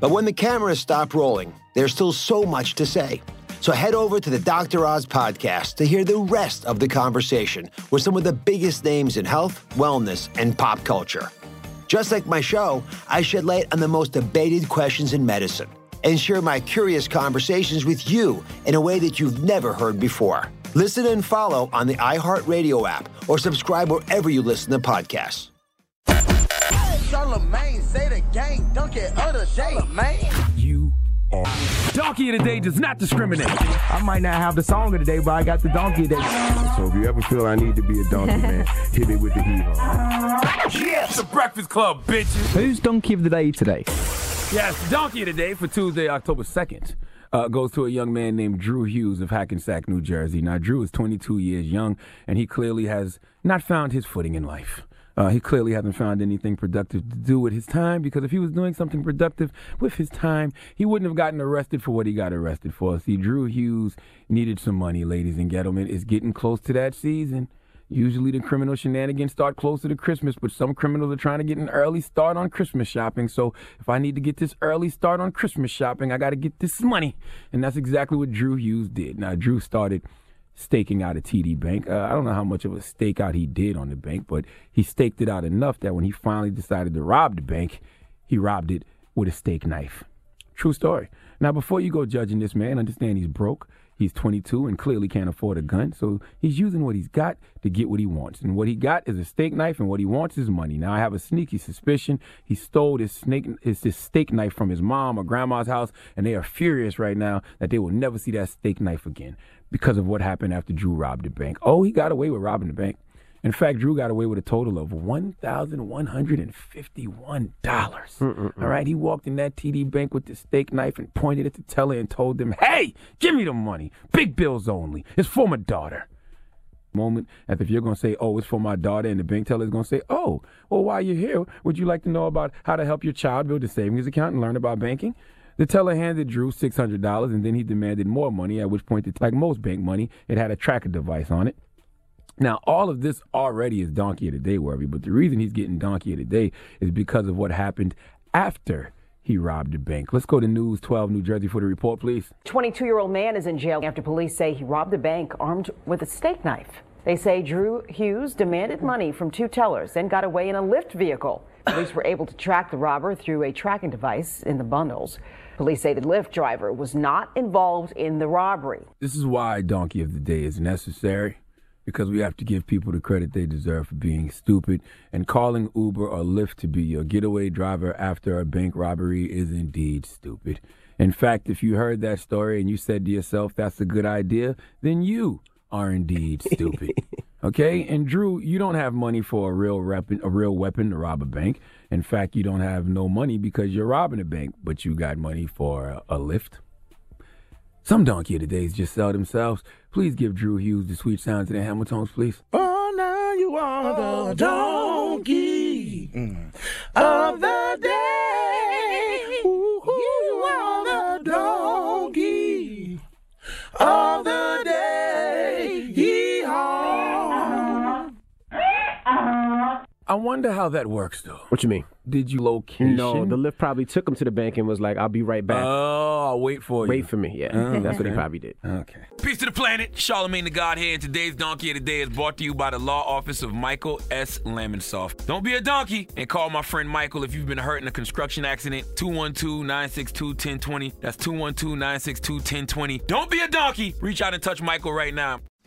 But when the cameras stop rolling, there's still so much to say. So head over to the Dr. Oz podcast to hear the rest of the conversation with some of the biggest names in health, wellness, and pop culture. Just like my show, I shed light on the most debated questions in medicine and share my curious conversations with you in a way that you've never heard before. Listen and follow on the iHeartRadio app or subscribe wherever you listen to podcasts. Charlemagne say the gang donkey of the day, man. You are. Donkey of the day does not discriminate. I might not have the song of the day, but I got the donkey of the day. So if you ever feel I need to be a donkey, man, hit me with the heat. Yes, the Breakfast Club, bitches. Who's donkey of the day today? Yes, donkey of the day for Tuesday, October 2nd. Uh, goes to a young man named Drew Hughes of Hackensack, New Jersey. Now, Drew is 22 years young, and he clearly has not found his footing in life. Uh, he clearly hasn't found anything productive to do with his time because if he was doing something productive with his time, he wouldn't have gotten arrested for what he got arrested for. See, Drew Hughes needed some money, ladies and gentlemen. It's getting close to that season. Usually the criminal shenanigans start closer to Christmas, but some criminals are trying to get an early start on Christmas shopping. So if I need to get this early start on Christmas shopping, I got to get this money. And that's exactly what Drew Hughes did. Now, Drew started staking out a TD Bank. Uh, I don't know how much of a stakeout he did on the bank, but he staked it out enough that when he finally decided to rob the bank, he robbed it with a steak knife. True story. Now, before you go judging this man, understand he's broke. He's 22 and clearly can't afford a gun, so he's using what he's got to get what he wants. And what he got is a steak knife, and what he wants is money. Now, I have a sneaky suspicion he stole his snake, his, his steak knife from his mom or grandma's house, and they are furious right now that they will never see that steak knife again because of what happened after Drew robbed the bank. Oh, he got away with robbing the bank. In fact, Drew got away with a total of one thousand one hundred and fifty-one dollars. Mm, mm, mm. All right, he walked in that TD bank with the steak knife and pointed at the teller and told them, "Hey, give me the money. Big bills only. It's for my daughter." Moment, as if you're gonna say, "Oh, it's for my daughter," and the bank teller is gonna say, "Oh, well, while you're here, would you like to know about how to help your child build a savings account and learn about banking?" The teller handed Drew six hundred dollars, and then he demanded more money. At which point, like most bank money, it had a tracker device on it. Now, all of this already is donkey of the day worthy, but the reason he's getting donkey of the day is because of what happened after he robbed the bank. Let's go to News 12 New Jersey for the report, please. 22 year old man is in jail after police say he robbed a bank armed with a steak knife. They say Drew Hughes demanded money from two tellers, then got away in a Lyft vehicle. Police were able to track the robber through a tracking device in the bundles. Police say the Lyft driver was not involved in the robbery. This is why donkey of the day is necessary because we have to give people the credit they deserve for being stupid. And calling Uber or Lyft to be your getaway driver after a bank robbery is indeed stupid. In fact, if you heard that story and you said to yourself, that's a good idea, then you are indeed stupid. okay? And Drew, you don't have money for a real weapon, a real weapon to rob a bank. In fact, you don't have no money because you're robbing a bank, but you got money for a, a Lyft. Some donkey of the days just sell themselves. Please give Drew Hughes the sweet sounds of the Hamiltons, please. Oh, now you are the oh, donkey of the wonder how that works, though. What you mean? Did you location? No, the Lyft probably took him to the bank and was like, "I'll be right back." Oh, I'll wait for you. Wait for me. Yeah, Oh, that's what he probably did. Okay. Peace to the planet. Charlemagne the God here. and Today's Donkey of the Day is brought to you by the law office of Michael S. Lamonsoff. Don't be a donkey and call my friend Michael if you've been hurt in a construction accident. 212-962-1020. That's 212-962-1020. Don't be a donkey. Reach out and touch Michael right now.